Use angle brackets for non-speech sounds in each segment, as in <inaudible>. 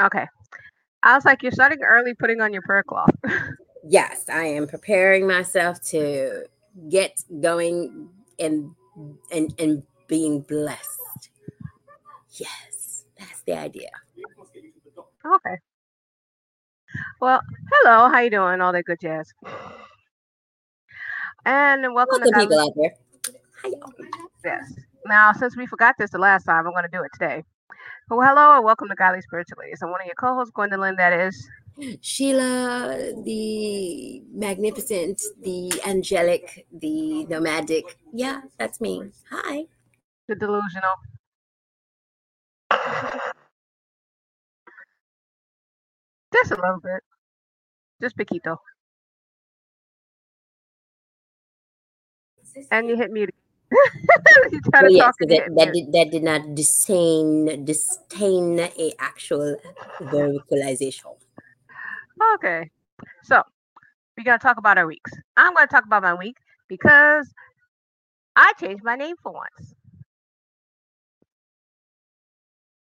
Okay. I was like, you're starting early putting on your prayer cloth. <laughs> yes, I am preparing myself to get going and and and being blessed. Yes, that's the idea. Okay. Well, hello, how you doing? All that good jazz. And welcome, welcome to people out there. Hi, Yes. Now, since we forgot this the last time, I'm going to do it today. Well, hello and welcome to Godly Spiritualities. I'm one of your co-hosts, Gwendolyn. That is Sheila, the magnificent, the angelic, the nomadic. Yeah, that's me. Hi. The delusional. <laughs> Just a little bit. Just piquito. And you hit mute. <laughs> you try to well, yes, that, that did, that did not disdain disdain a actual verbalization. Okay, so we're gonna talk about our weeks. I'm gonna talk about my week because I changed my name for once.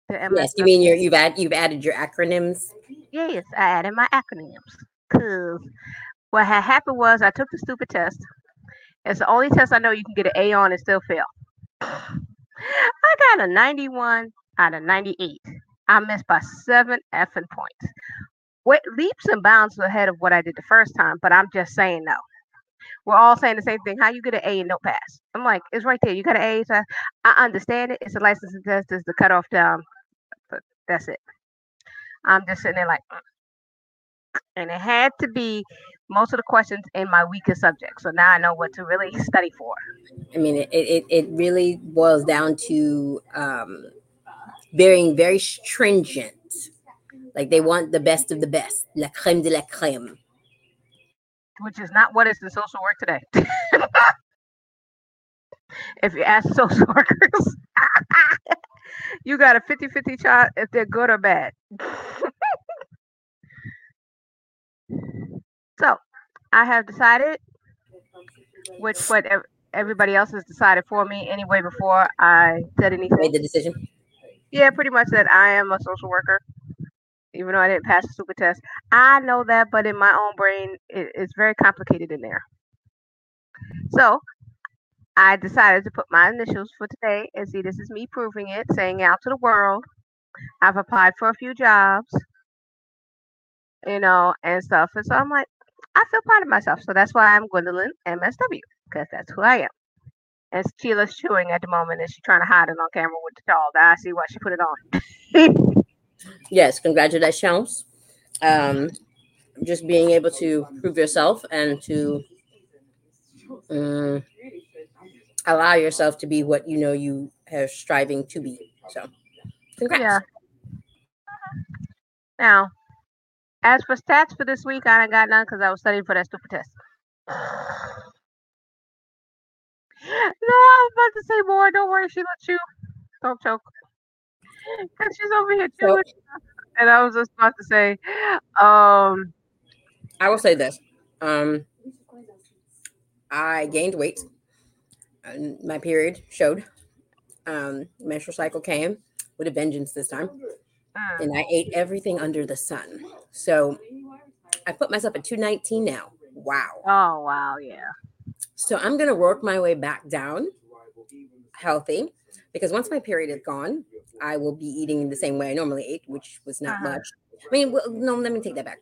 Yes, you mean you you've add, you've added your acronyms? Yes, I added my acronyms. Cause what had happened was I took the stupid test it's the only test I know you can get an A on and still fail. <sighs> I got a 91 out of 98. I missed by seven effing points. What leaps and bounds ahead of what I did the first time, but I'm just saying no. We're all saying the same thing. How you get an A and no pass? I'm like, it's right there. You got an A. So I understand it. It's a licensing test. It's the cutoff down, but that's it. I'm just sitting there like. And it had to be most of the questions in my weakest subject. So now I know what to really study for. I mean, it, it, it really boils down to um, being very stringent. Like they want the best of the best, la creme de la creme. Which is not what is in social work today. <laughs> if you ask <laughs> social workers, <laughs> you got a 50 50 shot if they're good or bad. So I have decided, which what everybody else has decided for me anyway before I said anything. Made the decision. Yeah, pretty much that I am a social worker, even though I didn't pass the super test. I know that, but in my own brain, it, it's very complicated in there. So I decided to put my initials for today and see this is me proving it, saying out to the world. I've applied for a few jobs, you know, and stuff. And so I'm like, I feel proud of myself. So that's why I'm Gwendolyn MSW, because that's who I am. And Sheila's chewing at the moment and she's trying to hide it on camera with the doll. I see why she put it on. <laughs> yes, congratulations. Um, just being able to prove yourself and to um, allow yourself to be what you know you are striving to be. So, congrats. Yeah. Now, as for stats for this week, I ain't got none because I was studying for that stupid test. <sighs> no, I was about to say more. Don't worry, she let you. Don't choke. Because she's over here chewing. And I was just about to say, um, I will say this. Um, I gained weight. My period showed. Um, menstrual cycle came with a vengeance this time. Mm. And I ate everything under the sun. So I put myself at 219 now. Wow. Oh, wow. Yeah. So I'm going to work my way back down healthy because once my period is gone, I will be eating the same way I normally ate, which was not uh-huh. much. I mean, well, no, let me take that back.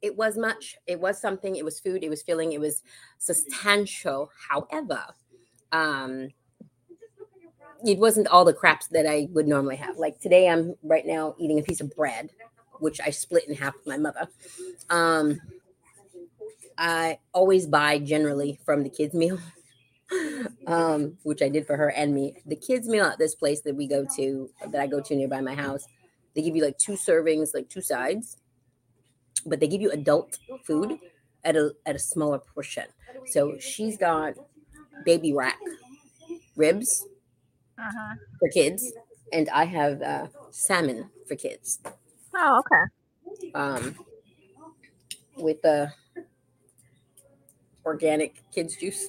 It was much. It was something. It was food. It was feeling. It was substantial. However, um, it wasn't all the craps that I would normally have. Like today, I'm right now eating a piece of bread, which I split in half with my mother. Um, I always buy generally from the kids' meal, <laughs> um, which I did for her and me. The kids' meal at this place that we go to, that I go to nearby my house, they give you like two servings, like two sides, but they give you adult food at a at a smaller portion. So she's got baby rack ribs uh-huh. for kids, and I have uh, salmon for kids. Oh, okay. Um, with the organic kids juice.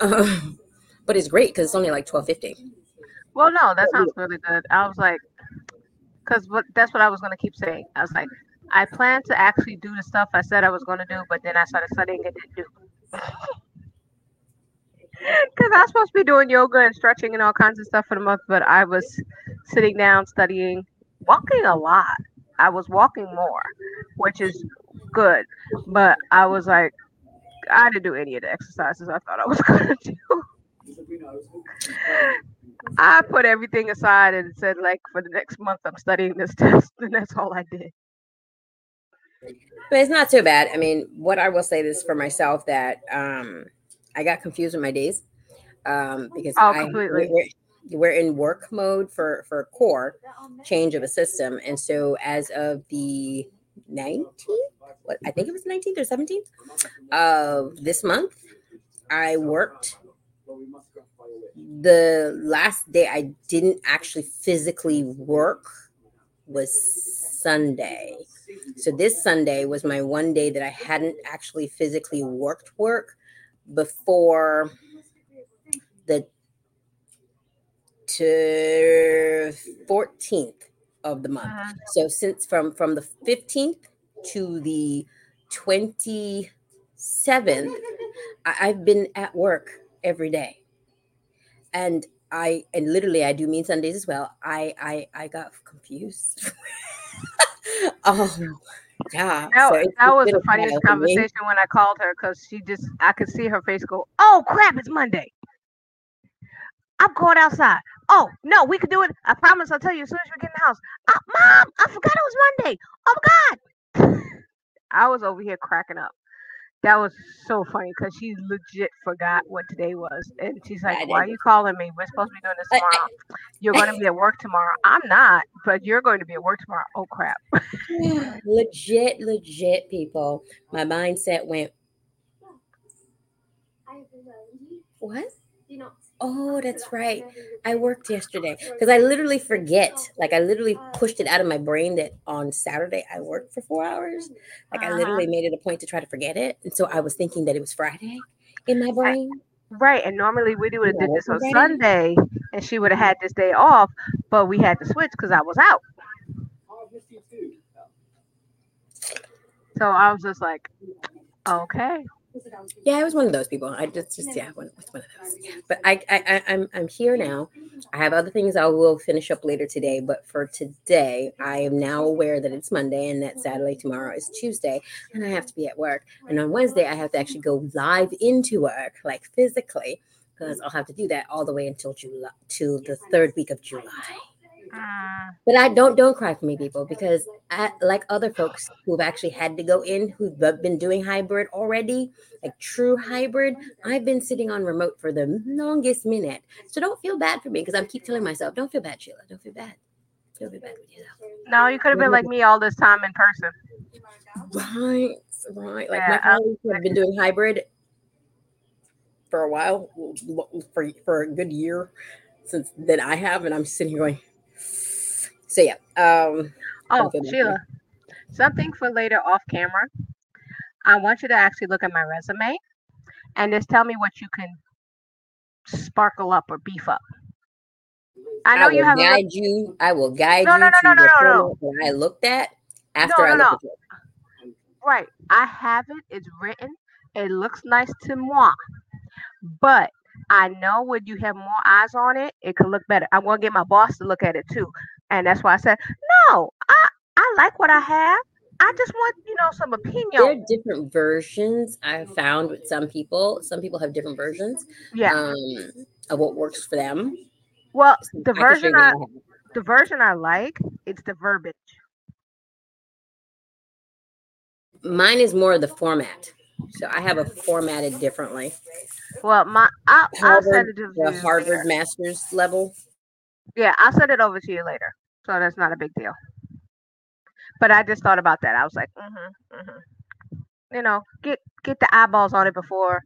uh, <laughs> but it's great because it's only like twelve fifty. Well, no, that sounds really good. I was like, because what that's what I was gonna keep saying. I was like, I plan to actually do the stuff I said I was gonna do, but then I started studying and didn't do. <laughs> Because I was supposed to be doing yoga and stretching and all kinds of stuff for the month, but I was sitting down studying, walking a lot. I was walking more, which is good, but I was like, I didn't do any of the exercises I thought I was <laughs> gonna do. I put everything aside and said, like, for the next month, I'm studying this <laughs> test, and that's all I did. But it's not too bad. I mean, what I will say this for myself that um, I got confused with my days um, because Oh, I completely. we're, we're in work mode for for core change of a system, and so as of the 19th, what I think it was 19th or 17th of this month, I worked the last day I didn't actually physically work was Sunday. So this Sunday was my one day that I hadn't actually physically worked work before the to 14th of the month. Mhm. So since from from the 15th to the 27th, I, I've been at work every day. And I and literally I do mean Sundays as well. I I I got confused. <laughs> um yeah. That, so that was the funniest conversation when I called her because she just, I could see her face go, oh crap, it's Monday. I'm going outside. Oh, no, we could do it. I promise I'll tell you as soon as we get in the house. Uh, Mom, I forgot it was Monday. Oh my God. <laughs> I was over here cracking up. That was so funny because she legit forgot what today was. And she's Yeah, like, Why are you calling me? We're supposed to be doing this I- I- tomorrow. You're going to be at work tomorrow. I'm not, but you're going to be at work tomorrow. Oh crap. <sighs> legit, legit people. My mindset went, what? Oh, that's right. I worked yesterday because I literally forget. Like I literally pushed it out of my brain that on Saturday I worked for four hours. Like I Uh-huh. literally made it a point to try to forget it, and so I was thinking that it was Friday in my brain. Right, and normally we would have did this on Sunday, and she would have had this day off, but we had to switch because I was out. So I was just like, okay, Yeah, I was one of those people. I just, just yeah, one, was one of those. But I, I, I, I'm, I'm here now. I have other things I will finish up later today. But for today, I am now aware that it's Monday and that Saturday tomorrow is Tuesday, and I have to be at work. And on Wednesday, I have to actually go live into work, like physically, because I'll have to do that all the way until July, to the third week of July. Mm, But I don't don't cry for me, people, because I, like other folks who've actually had to go in, who've been doing hybrid already, like true hybrid. I've been sitting on remote for the longest minute, so don't feel bad for me because I keep telling myself, don't feel bad, Sheila, don't feel bad, don't feel bad with yourself. no, you could have been like me all this time in person. Right, right. Like Yeah, my colleagues have been doing hybrid for a while, for for a good year since that I have, and I'm sitting here going. So yeah, um, Oh, Don't feel bad for me. Sheila, something for later off camera. I want you to actually look at my resume and just tell me what you can sparkle up or beef up. I know will you have guide you. I will guide No, you no, no, to no, the no, no, I looked at after no, I no. looked at it. Right. I have it. It's written. It looks nice to moi. But I know when you have more eyes on it, it could look better. I'm gonna get my boss to look at it too. And that's why I said, no, I, I like what I have. I just want, you know, some opinion. There are different versions I've found with some people. Some people have different versions Yeah. um, of what works for them. Well, So the I version what I the version I like, it's the verbiage. Mine is more of the format. So I have it formatted differently. Well, my I'll, I'll send Harvard, it to the. Harvard master's level. Yeah, I'll send it over to you later. So that's not a big deal. But I just thought about that. I was like, mm-hmm, mm-hmm. You know, get get the eyeballs on it before,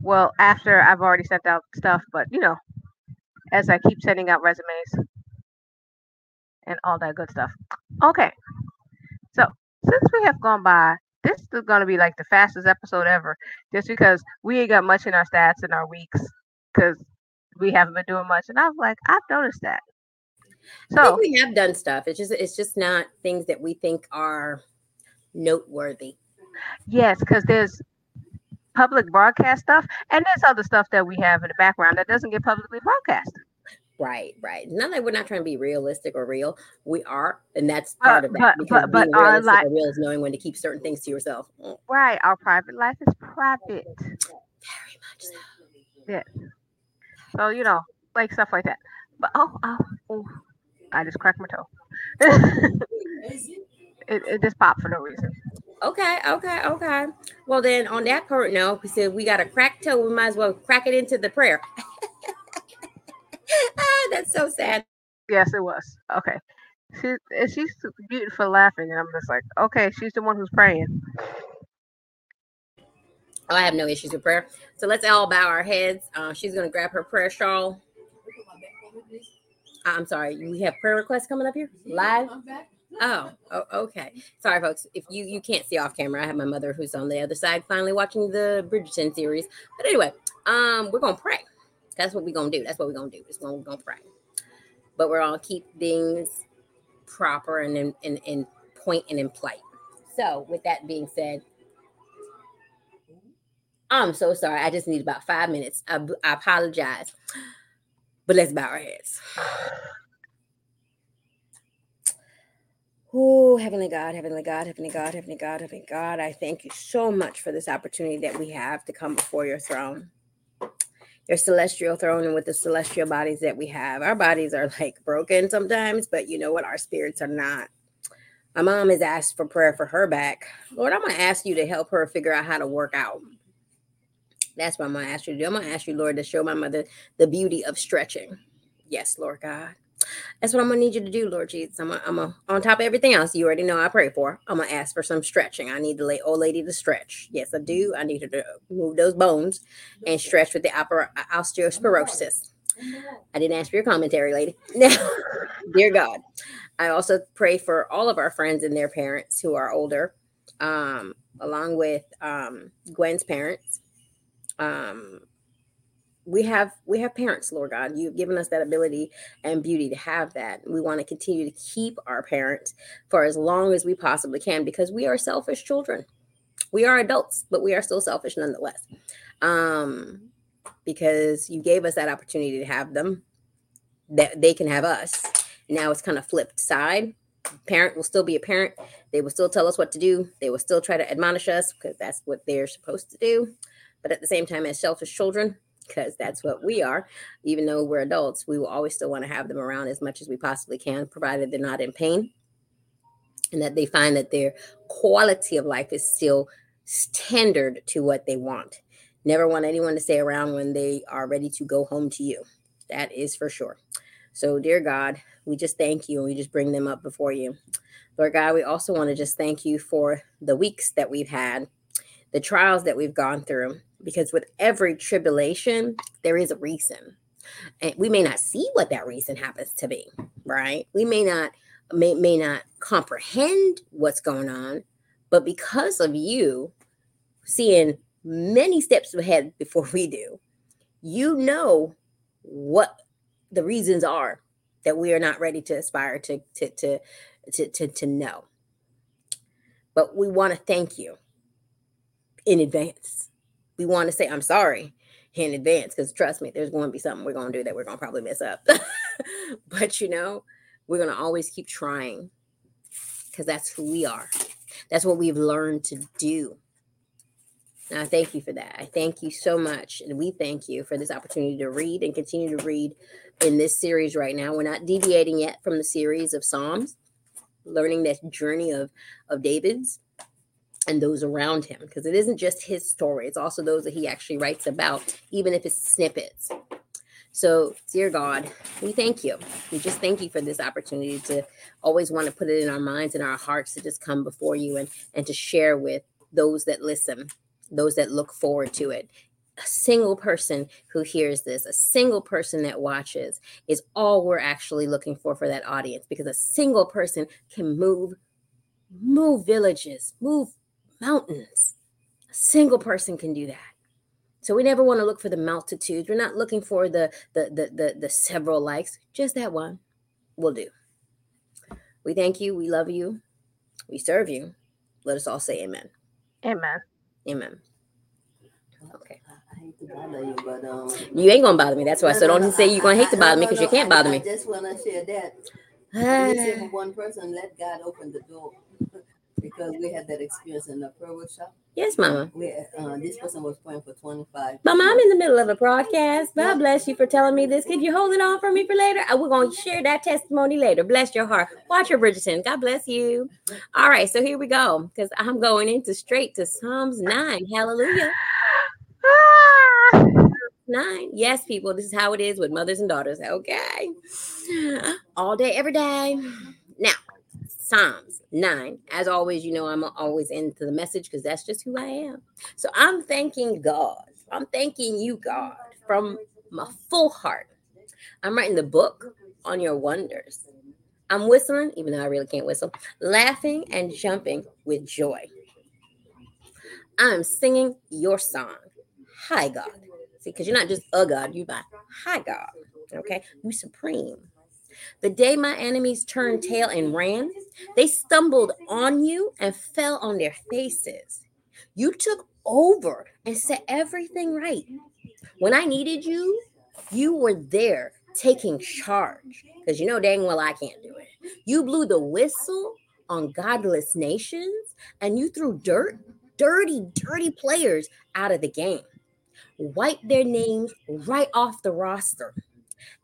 well, after I've already sent out stuff. But you know, as I keep sending out resumes and all that good stuff. Okay, so since we have gone by, this is going to be like the fastest episode ever, just because we ain't got much in our stats in our weeks, because we haven't been doing much. And I was like, I've noticed that. So we have done stuff. It's just it's just not things that we think are noteworthy. Yes, because there's public broadcast stuff and there's other stuff that we have in the background that doesn't get publicly broadcast. Right, right. Not that we're not trying to be realistic or real. We are, and that's part uh, of that. But but but our life, real is knowing when to keep certain things to yourself. Right, our private life is private. Very much so. Yeah. So you know, like stuff like that. But oh, oh, oh I just cracked my toe. <laughs> it, it just popped for no reason. Okay, okay, okay. Well, then on that part note, we said we got a cracked toe. We might as well crack it into the prayer. <laughs> ah, that's so sad. Yes, it was. Okay. She, she's beautiful laughing, and I'm just like, okay, she's the one who's praying. Oh, I have no issues with prayer. So let's all bow our heads. Uh, she's going to grab her prayer shawl. I'm sorry. We have prayer requests coming up here live. Oh, oh, okay. Sorry, folks. If you you can't see off camera, I have my mother who's on the other side, finally watching the Bridgerton series. But anyway, um, we're gonna pray. That's what we're gonna do. That's what we're gonna do. Is when we're gonna pray. But we're gonna keep things proper and in, in, in point and in plight. So, with that being said, I'm so sorry. I just need about five minutes. I, I apologize. But let's bow our heads. Oh, Heavenly God, Heavenly God, Heavenly God, Heavenly God, Heavenly God, I thank you so much for this opportunity that we have to come before your throne, your celestial throne, and with the celestial bodies that we have. Our bodies are like broken sometimes, but you know what? Our spirits are not. My mom has asked for prayer for her back. Lord, I'm going to ask you to help her figure out how to work out. That's what I'm to ask you to do. I'm to ask you, Lord, to show my mother the beauty of stretching. Yes, Lord God. That's what I'm gonna need you to do, Lord Jesus. I'm, a, I'm a, on top of everything else you already know I pray for. I'm gonna ask for some stretching. I need the old lady to stretch. Yes, I do. I need her to move those bones and stretch with the osteosporosis. I didn't ask for your commentary, lady. <laughs> Now, dear God, I also pray for all of our friends and their parents who are older, um, along with um, Gwen's parents, um, we have we have parents lord god. You've given us that ability and beauty to have that. We want to continue to keep our parents for as long as we possibly can because we are selfish children. We are adults but we are still selfish nonetheless. Um because you gave us that opportunity to have them that they can have us. Now it's kind of flipped side. Parent will still be a parent. They will still tell us what to do. They will still try to admonish us because that's what they're supposed to do but at the same time as selfish children because that's what we are. Even though we're adults, we will always still want to have them around as much as we possibly can, provided they're not in pain and that they find that their quality of life is still standard to what they want. Never want anyone to stay around when they are ready to go home to you. That is for sure. So, dear God, we just thank you and we just bring them up before you. Lord God, we also want to just thank you for the weeks that we've had, the trials that we've gone through, because with every tribulation, there is a reason. And we may not see what that reason happens to be, right? We may not may, may not comprehend what's going on, but because of you seeing many steps ahead before we do, you know what the reasons are that we are not ready to aspire to to to to to, to know. But we want to thank you in advance we want to say I'm sorry in advance because trust me, there's going to be something we're going to do that we're going to probably mess up. <laughs> but you know, we're going to always keep trying because that's who we are. That's what we've learned to do. And I thank you for that. I thank you so much. And we thank you for this opportunity to read and continue to read in this series right now. We're not deviating yet from the series of Psalms, learning that journey of, of David's and those around him because it isn't just his story it's also those that he actually writes about even if it's snippets. So dear god we thank you. We just thank you for this opportunity to always want to put it in our minds and our hearts to just come before you and and to share with those that listen those that look forward to it. A single person who hears this, a single person that watches, is all we're actually looking for for that audience because a single person can move move villages, move mountains. A single person can do that. So we never want to look for the multitudes. We're not looking for the the the the, the several likes, just that one. will do. We thank you. We love you. We serve you. Let us all say amen. Amen. Amen. Okay. I hate to bother you, but um. You ain't gonna bother me. That's why I said no, don't no, say you're gonna hate to I- bother me because no, you can't I- bother I me. just wanna share that. <sighs> You said for one person, let God open the door. Because we had that experience in the prayer workshop. yes, Mama. We, uh, this person was praying for twenty-five. Mama, I'm in the middle of a broadcast. God bless you for telling me this. Could you hold it on for me for later? Uh, We're going to share that testimony later. Bless your heart. Watch her, Bridgerton. God bless you. All right, so here we go because I'm going into straight to Psalms 9. Hallelujah. Ah! Nine. Yes, people, this is how it is with mothers and daughters. Okay. All day, every day. Psalms 9. As always, you know, I'm always into the message because that's just who I am. So I'm thanking God. I'm thanking you, God, from my full heart. I'm writing the book on your wonders. I'm whistling, even though I really can't whistle, laughing and jumping with joy. I'm singing your song. Hi, God. See, because you're not just a God, you're by hi, God. Okay, you supreme. The day my enemies turned tail and ran, they stumbled on you and fell on their faces. You took over and set everything right. When I needed you, you were there taking charge because you know dang well I can't do it. You blew the whistle on godless nations and you threw dirt, dirty, dirty players out of the game. Wipe their names right off the roster.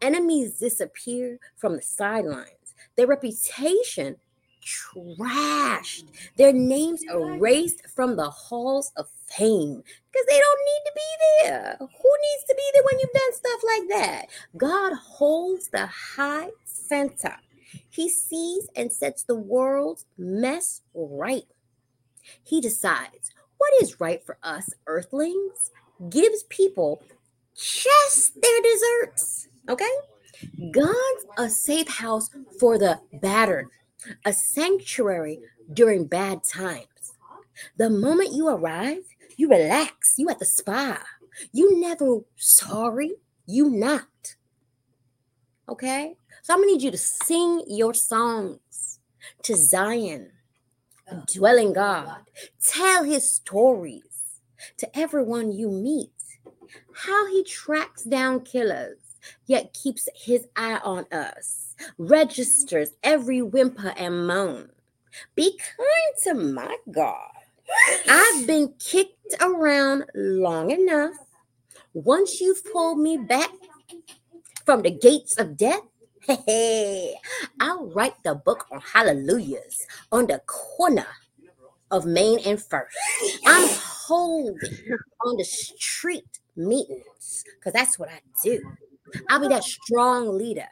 Enemies disappear from the sidelines. Their reputation trashed. Their names erased from the halls of fame because they don't need to be there. Who needs to be there when you've done stuff like that? God holds the high center. He sees and sets the world's mess right. He decides what is right for us earthlings, gives people just their desserts. Okay? God's a safe house for the battered, a sanctuary during bad times. The moment you arrive, you relax, you at the spa. You never sorry, you not. Okay? So I'm gonna need you to sing your songs to Zion, dwelling God. Tell his stories to everyone you meet. How he tracks down killers, yet keeps his eye on us, registers every whimper and moan. Be kind to my God. I've been kicked around long enough. Once you've pulled me back from the gates of death, <laughs> hey, I'll write the book on hallelujahs on the corner of Main and First. I'm holding on the street meetings because that's what I do. I'll be that strong leader.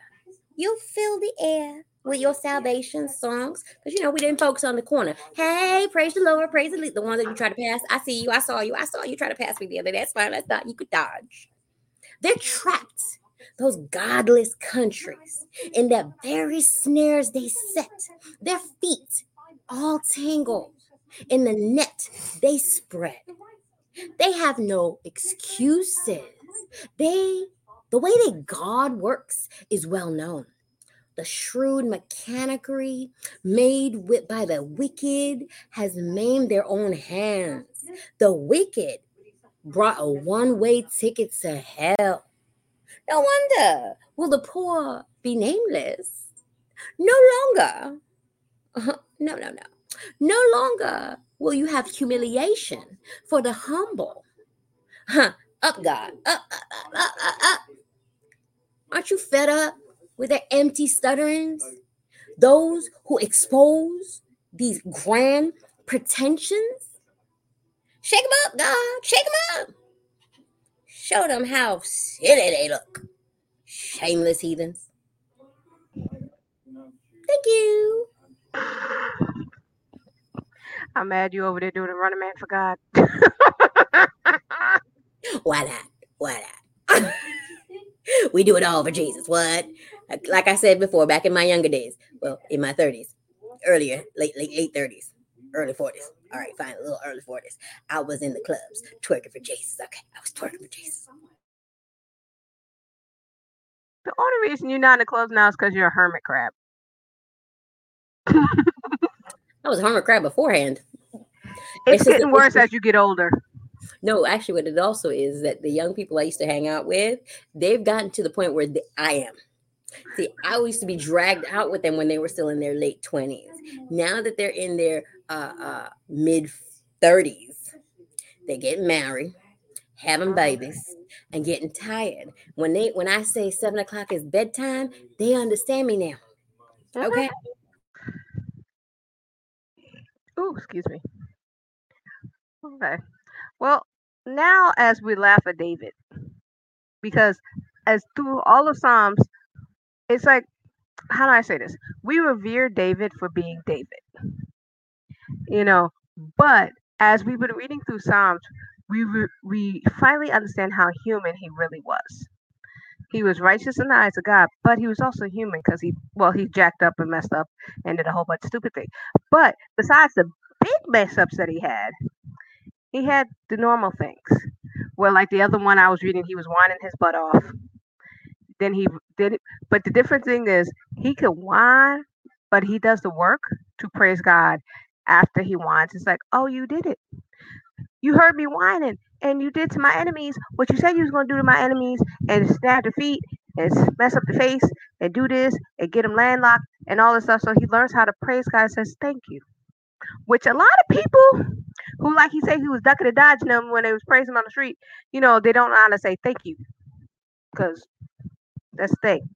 You'll fill the air with your salvation songs because you know we didn't focus on the corner. Hey, praise the Lord, praise the. The one that you try to pass. I see you. I saw you. I saw you try to pass me the other day. That's fine. That's not. You could dodge. They're trapped. Those godless countries in that very snares they set. Their feet all tangled in the net they spread. They have no excuses. They the way that God works is well known. The shrewd mechanicry made with by the wicked has maimed their own hands. The wicked brought a one-way ticket to hell. No wonder will the poor be nameless. No longer, uh-huh. no, no, no, no longer will you have humiliation for the humble. Huh. Up, God, up, up, up, up, up. Aren't you fed up with their empty stutterings? Those who expose these grand pretensions? Shake them up, God. Shake them up. Show them how silly they look. Shameless heathens. Thank you. I'm mad you over there doing a running man for God. <laughs> Why not? Why not? <laughs> we do it all for Jesus. What? Like I said before, back in my younger days, well, in my 30s, earlier, late, late, late 30s, early 40s. All right, fine, a little early 40s. I was in the clubs twerking for Jesus. Okay, I was twerking for Jesus. The only reason you're not in the clubs now is because you're a hermit crab. <laughs> I was a hermit crab beforehand. It's, It's just- getting worse as you get older. No, actually, what it also is that the young people I used to hang out with, they've gotten to the point where I am. See, I used to be dragged out with them when they were still in their late twenties. Now that they're in their uh, uh, mid thirties, they get married, having babies, and getting tired. When they when I say seven o'clock is bedtime, they understand me now. Okay. Ooh, excuse me. Okay. Well, now as we laugh at David, because as through all of Psalms, it's like, how do I say this? We revere David for being David. You know, but as we've been reading through Psalms, we re- we finally understand how human he really was. He was righteous in the eyes of God, but he was also human because he, well, he jacked up and messed up and did a whole bunch of stupid things. But besides the big mess ups that he had, he had the normal things. Well, like the other one I was reading, he was whining his butt off. Then he did it, but the different thing is he could whine, but he does the work to praise God after he whines. It's like, oh, you did it. You heard me whining, and you did to my enemies what you said you was gonna do to my enemies, and snap the feet, and mess up the face, and do this, and get them landlocked, and all this stuff. So he learns how to praise God and says, thank you. Which a lot of people who, like he said, he was ducking and dodging them when they was praising on the street, you know, they don't know how to say thank you. Because that's the thing.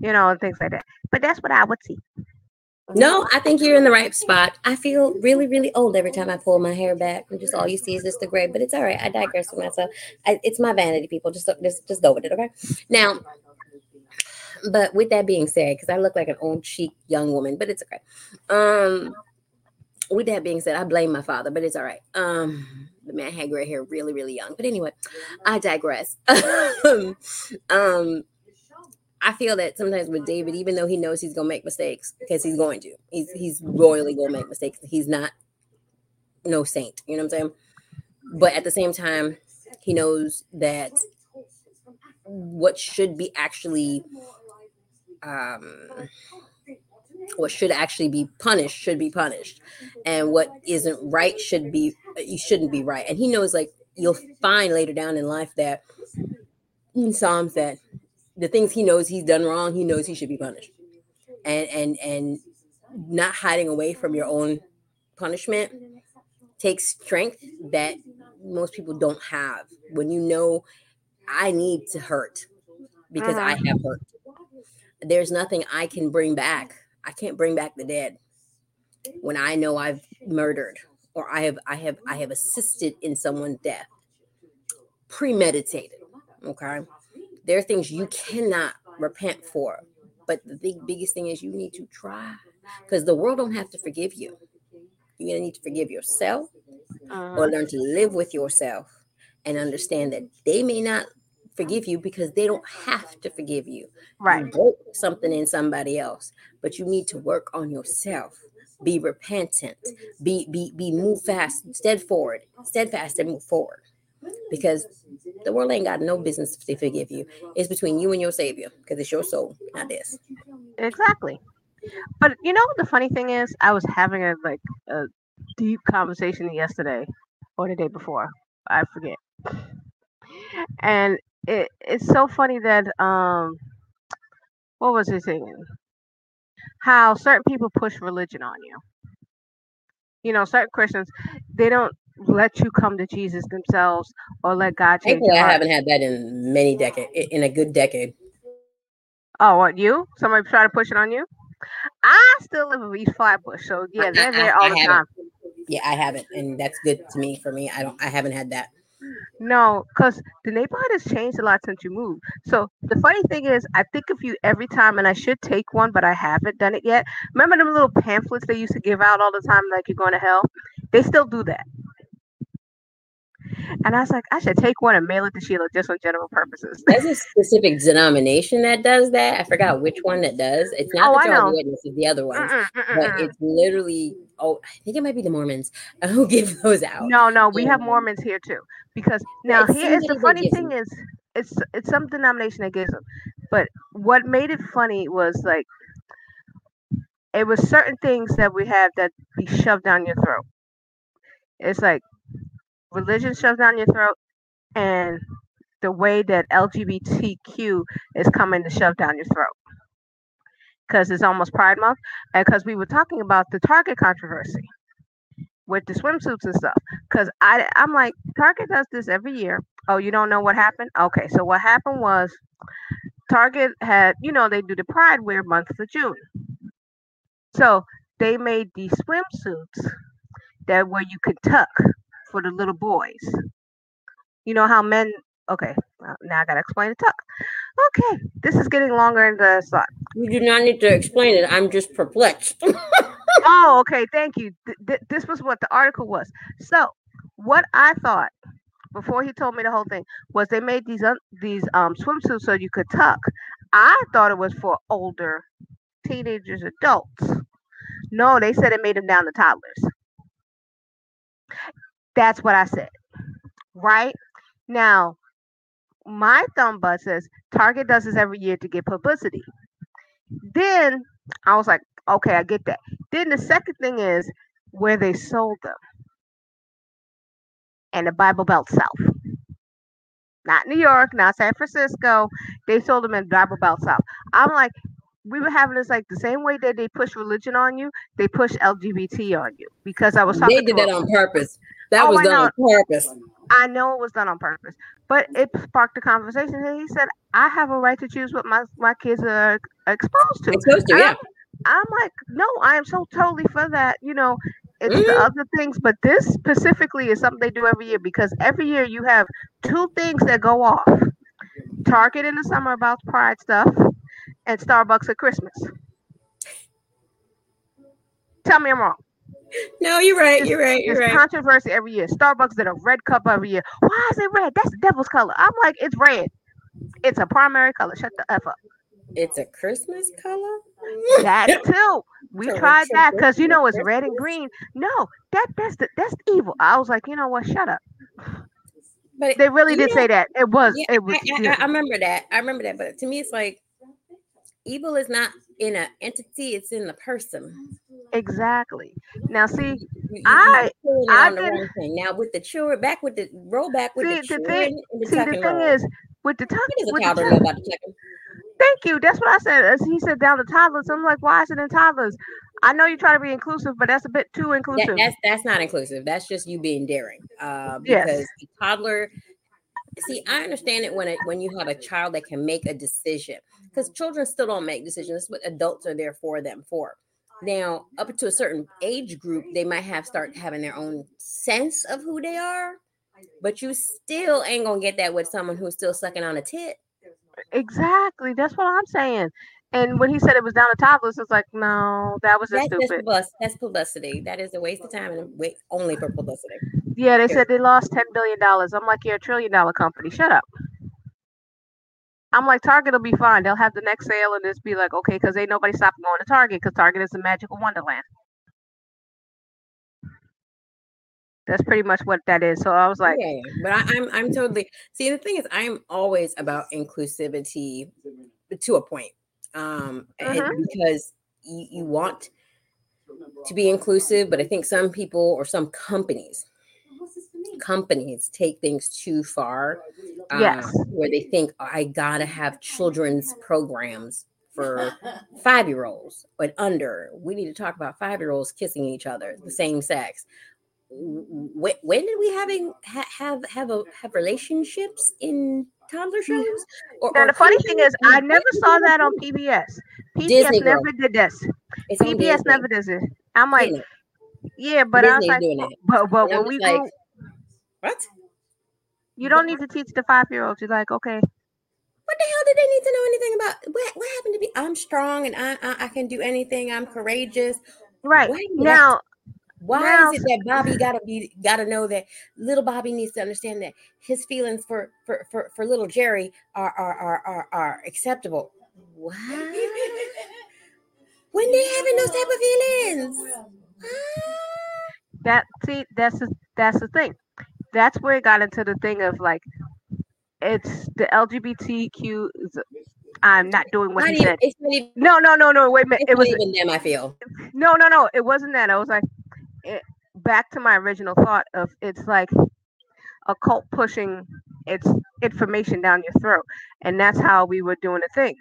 You know, and things like that. But that's what I would see. No, I think you're in the right spot. I feel really, really old every time I pull my hair back, and just all you see is just the gray. But it's all right. I digress from myself. I, it's my vanity, people. Just, just, just go with it. Okay. Now, but with that being said, because I look like an old cheek young woman, but it's okay. Um, with that being said, I blame my father, but it's all right. Um, the man had gray hair really, really young. But anyway, I digress. <laughs> um, I feel that sometimes with David, even though he knows he's gonna make mistakes, because he's going to, he's he's royally gonna make mistakes. He's not no saint, you know what I'm saying? But at the same time, he knows that what should be actually um what should actually be punished should be punished. And what isn't right should be uh, you shouldn't be right. And he knows like you'll find later down in life that in psalms that the things he knows he's done wrong he knows he should be punished. And and and not hiding away from your own punishment takes strength that most people don't have. When you know i need to hurt because i uh-huh. have hurt. There's nothing i can bring back i can't bring back the dead when i know i've murdered or i have i have i have assisted in someone's death. Premeditated okay? There are things you cannot repent for but the big biggest thing is you need to try because the world don't have to forgive you. You're going to need to forgive yourself or uh-huh. learn to live with yourself and understand that they may not forgive you because they don't have to forgive you Right. you broke something in somebody else but you need to work on yourself be repentant be be be move fast steadfast steadfast and move forward because the world ain't got no business to forgive you it's between you and your savior because it's your soul not this Exactly. But you know what the funny thing is? I was having a like a deep conversation yesterday or the day before. I forget. And it, it's so funny that um what was he saying? How certain people push religion on you. You know, certain Christians, they don't let you come to Jesus themselves or let God change thankfully i haven't had that in many decades in a good decade Oh, what you? Somebody try to push it on you? I still live in East Flatbush, so yeah, I- they're I- there all I the haven't. time. yeah i haven't and that's good to me for me i don't i haven't had that No, because the neighborhood has changed a lot since you moved. So the funny thing is, I think of you every time, and I should take one, but I haven't done it yet. Remember them little pamphlets they used to give out all the time, like you're going to hell? They still do that. And I was like, I should take one and mail it to Sheila just for general purposes. There's a specific denomination that does that. I forgot which one that does. It's not Oh, the Jehovah's. Witnesses, the other ones, Mm-mm, mm-mm, but it's literally. Oh, I think it might be the Mormons <laughs> who give those out. No, no, we Yeah. have Mormons here too. Because now it here is the funny thing them. is, it's it's some denomination that gives them. But what made it funny was like it was certain things that we have that be shoved down your throat. It's like religion shoved down your throat and the way that LGBTQ is coming to shove down your throat. Because it's almost Pride Month, and because we were talking about the Target controversy with the swimsuits and stuff. Because I, I'm like, Target does this every year. Oh, you don't know what happened? Okay, so what happened was Target had, you know, they do the Pride Wear month of June. So they made these swimsuits that where you could tuck for the little boys. You know how men. Okay, well, now I gotta explain the tuck. Okay, this is getting longer than the slot. You do not need to explain it. I'm just perplexed. <laughs> oh, okay, thank you. Th- th- this was what the article was. So, what I thought before he told me the whole thing was they made these un- these um swimsuits so you could tuck. I thought it was for older teenagers, adults. No, they said it made them down to toddlers. That's what I said. Right now, my thumb butt says Target does this every year to get publicity. Then I was like, okay, I get that. Then the second thing is where they sold them. And the Bible Belt South. Not New York, not San Francisco. They sold them in Bible Belt South. I'm like, we were having this like the same way that they push religion on you, they push LGBT on you. Because I was talking they did that a- on purpose. That Oh, was I done on purpose. I know it was done on purpose, but it sparked a conversation. And he said, "I have a right to choose what my my kids are exposed to." Supposed to, yeah. I'm, I'm like, no, I am so totally for that. You know, it's the Mhm. other things, but this specifically is something they do every year because every year you have two things that go off: Target in the summer about Pride stuff, and Starbucks at Christmas. Tell me I'm wrong. No, you're right. You're right. You're right. controversy every year. Starbucks did a red cup every year. Why is it red? That's the devil's color. I'm like, it's red. It's a primary color. Shut the f up. It's a Christmas color. That <laughs> too. We So tried that because you know it's red and green. No, that that's the that's evil. I was like, you know what? Shut up. But They really did know- say that. It was. Yeah, It was. I, I. I remember that. I remember that. But to me, it's like evil is not in an entity; it's in the person. Exactly. Now see, You- I- you're I did- Now with the children, back with the rollback with See, the the children thing- the see the thing roll. is with the tuck. what a With the toddler about the tucking? Thank you. That's what I said. As he said down to toddlers. I'm like, why is it in toddlers? I know you try to be inclusive, but that's a bit too That, inclusive. that's that's not inclusive. That's just you being daring. Uh, Yes. because a toddler. See, I understand it when it when you have a child that can make a decision because children still don't make decisions. That's what adults are there for them for. Now, up to a certain age group, they might have start having their own sense of who they are, but you still ain't gonna get that with someone who's still sucking on a tit. Exactly. That's what I'm saying. And when he said it was down to toddlers, it's like, no, that was just That's stupid. publicity. That's publicity. That is a waste of time and a wa- only for publicity. Yeah, they said they lost ten billion dollars. I'm like, you're a trillion dollar company. Shut up. I'm like, Target will be fine. They'll have the next sale and just be like, okay, because ain't nobody stopping going to Target because Target is a magical wonderland. That's pretty much what that is. So I was like, yeah, but I, I'm I'm totally see the thing is I'm always about inclusivity to a point. Um Mhm. because you, you want to be inclusive, but I think some people or some companies companies take things too far. um, Yes. where they think "Oh, I gotta have children's programs for five year olds and under. We need to talk about five year olds kissing each other, the same sex. When, when did we having ha, have have a have relationships in toddler shows? Or, now or the funny thing is, I never saw that on PBS. PBS Disney Girl. never did this. It's PBS never does it. I'm like, yeah, but I was like, but but when we like, grew, What? you don't need to teach the five year olds. You're like, okay, What the hell did they need to know anything about? What what happened to be? I'm strong and I I, I can do anything. I'm courageous. right Wait a minute. now. Why Now- is it that Bobby gotta be gotta know that little Bobby needs to understand that his feelings for for for, for little Jerry are are, are are are acceptable? What? <laughs> when they having those type of feelings? that see that's the, that's the thing that's where it got into the thing of like it's the lgbtq I'm not doing what Not he even, said. even, No, no, no, no. Wait a minute. It was even them. I feel. no, no, no. It wasn't that. I was like, it, back to my original thought of it's like a cult pushing its information down your throat, and that's how we were doing the things,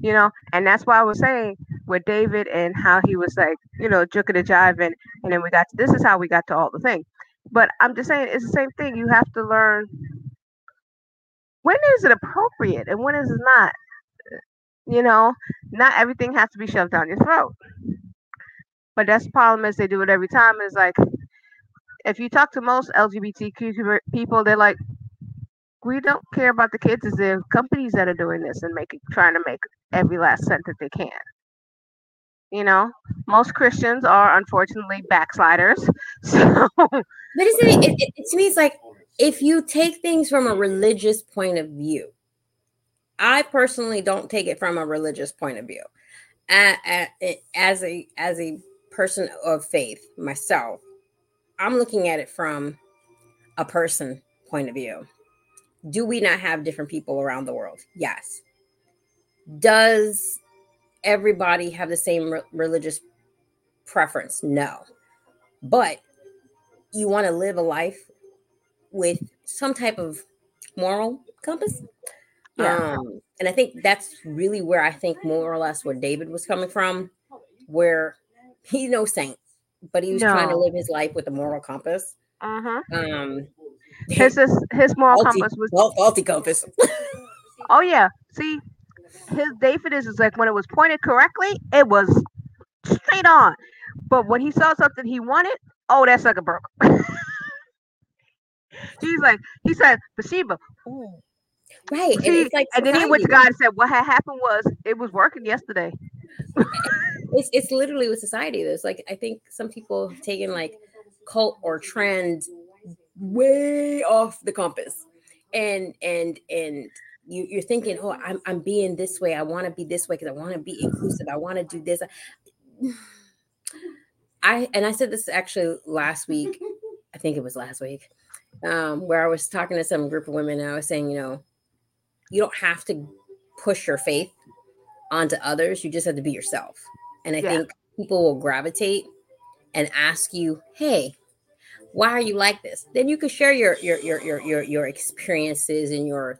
you know. And that's why I was saying with David and how he was like, you know, juking and jiving, and then we got to, this is how we got to all the things. But I'm just saying it's the same thing. You have to learn when is it appropriate and when is it not. You know, not everything has to be shoved down your throat. But that's the problem is they do it every time. It's like if you talk to most LGBTQ people, they're like, we don't care about the kids. It's the companies that are doing this and making trying to make every last cent that they can. You know, most Christians are unfortunately backsliders. <laughs> So But isn't it, it, it? To me, it's like if you take things from a religious point of view. I personally don't take it from a religious point of view. As a as a person of faith myself, I'm looking at it from a person point of view. Do we not have different people around the world? Yes. Does everybody have the same re- religious preference? No. But you want to live a life with some type of moral compass. Yeah. Um, and I think that's really where I think more or less where David was coming from, where he's no saint, but he was trying to live his life with a moral compass. uh-huh. Um, his his, his moral faulty, compass was faulty compass. <laughs> oh yeah. See, his David is, is like when it was pointed correctly, it was straight on. But when he saw something he wanted, oh that sucker broke. <laughs> He's like, he said, Bathsheba, ooh. right. And See, like and then he went to God and said, what had happened was it was working yesterday. <laughs> it's it's literally with society. There's like I think some people have taken like cult or trend way off the compass, and and and you you're thinking, oh, I'm I'm being this way. I want to be this way because I want to be inclusive. I want to do this. I and I said this actually last week. <laughs> I think it was last week, um, where I was talking to some group of women and I was saying, you know, you don't have to push your faith onto others. You just have to be yourself. And I Yeah. think people will gravitate and ask you, "Hey, why are you like this?" Then you can share your your your your your, your experiences and your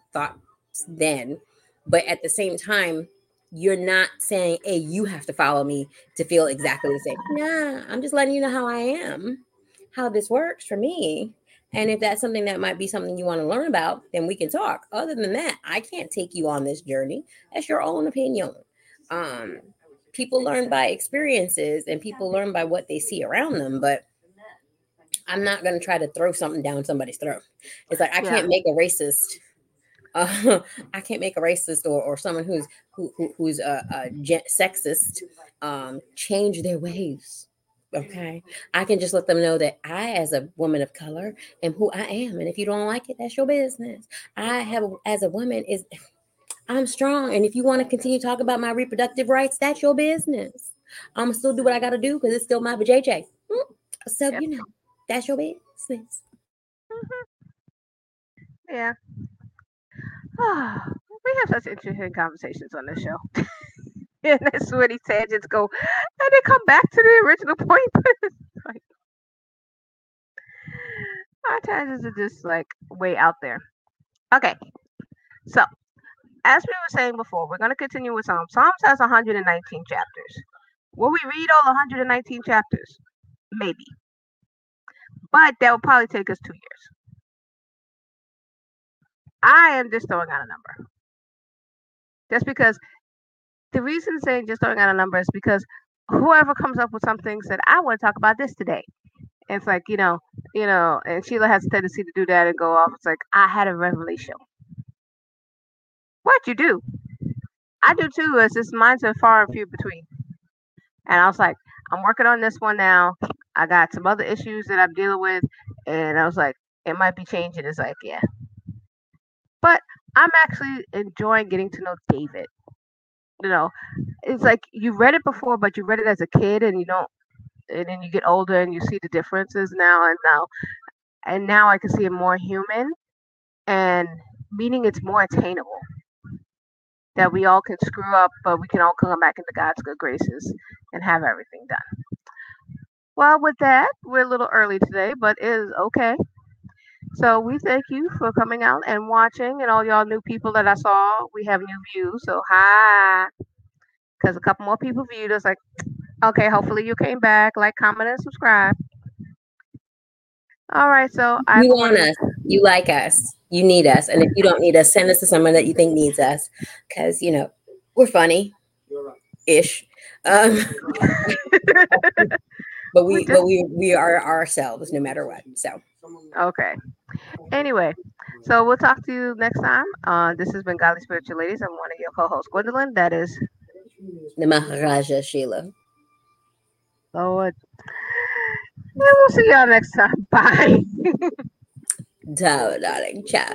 thoughts then. But at the same time, you're not saying, "Hey, you have to follow me to feel exactly the same." Nah, I'm just letting you know how I am, how this works for me. And if that's something that might be something you want to learn about, then we can talk. Other than that, I can't take you on this journey. That's your own opinion. Um, people learn by experiences and people learn by what they see around them, but I'm not going to try to throw something down somebody's throat. It's like I can't make a racist. Uh, <laughs> I can't make a racist or, or someone who's who, who who's a, a sexist um, change their ways. Okay, I can just let them know that I, as a woman of color, am who I am, and if you don't like it, that's your business. I have, as a woman, is I'm strong, and if you want to continue talking about my reproductive rights, that's your business. I'm still do what I got to do because it's still my JJ. Mm, So you know, that's your business. Yeah. We have such interesting conversations on this show. <laughs> and that's where these tangents go. And they come back to the original point. but <laughs> like, our tangents are just like way out there. Okay. So, as we were saying before, we're going to continue with Psalms. Psalms has 119 chapters. Will we read all 119 chapters? Maybe. But that will probably take us two years. I am just throwing out a number. Just because the reason saying just throwing out a number is because whoever comes up with something said, I want to talk about this today. And it's like, you know, you know, and Sheila has a tendency to do that and go off. It's like, I had a revelation. What you do? I do too. It's just mine's are far and few between. And I was like, I'm working on this one now. I got some other issues that I'm dealing with. And I was like, it might be changing. It's like, yeah. But I'm actually enjoying getting to know David. You know, it's like you read it before, but you read it as a kid, and you don't, and then you get older and you see the differences now and now, and now I can see it more human, and meaning it's more attainable. that we all can screw up, but we can all come back into God's good graces and have everything done. Well, with that, we're a little early today, but it is okay. So we thank you for coming out and watching, and all y'all new people that I saw. We have new views, so hi. Because a couple more people viewed us. Like, okay, hopefully you came back. Like, comment, and subscribe. All right, so I you want us, you like us, you need us, and if you don't need us, send us to someone that you think needs us, because you know we're funny, ish. Um, <laughs> but we, but we, we are ourselves no matter what. So okay. Anyway, so we'll talk to you next time. Uh, this has been Godly Spiritual Ladies. I'm one of your co-hosts, Gwendolyn. That is the Maharaja Sheila. Lord. And we'll see y'all next time. <laughs> Bye. Ciao, darling. Ciao.